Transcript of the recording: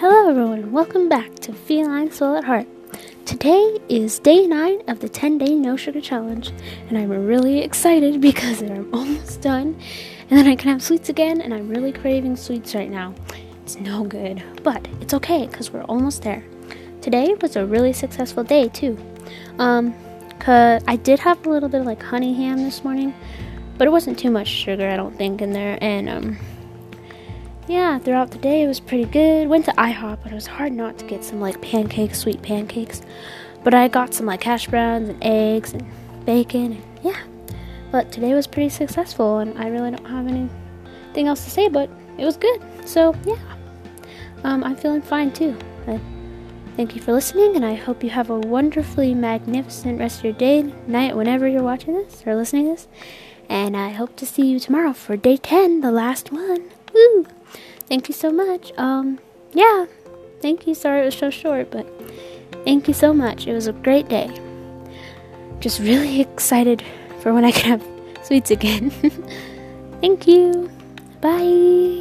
and welcome back to Feline Soul at Heart. Today is day 9 of the 10 day no sugar challenge, and I'm really excited because I'm almost done, and then I can have sweets again, and I'm really craving sweets right now. It's no good, but it's okay because we're almost there. Today was a really successful day, too. Um, cause I did have a little bit of like honey ham this morning, but it wasn't too much sugar, I don't think, in there, and um, yeah, throughout the day it was pretty good. Went to IHOP, but it was hard not to get some like pancakes, sweet pancakes. But I got some like hash browns and eggs and bacon, and yeah. But today was pretty successful, and I really don't have anything else to say, but it was good. So yeah, um, I'm feeling fine too. Thank you for listening, and I hope you have a wonderfully magnificent rest of your day, night, whenever you're watching this or listening to this. And I hope to see you tomorrow for day 10, the last one. Woo! Thank you so much. Um, yeah, thank you. Sorry it was so short, but thank you so much. It was a great day. Just really excited for when I can have sweets again. thank you. Bye.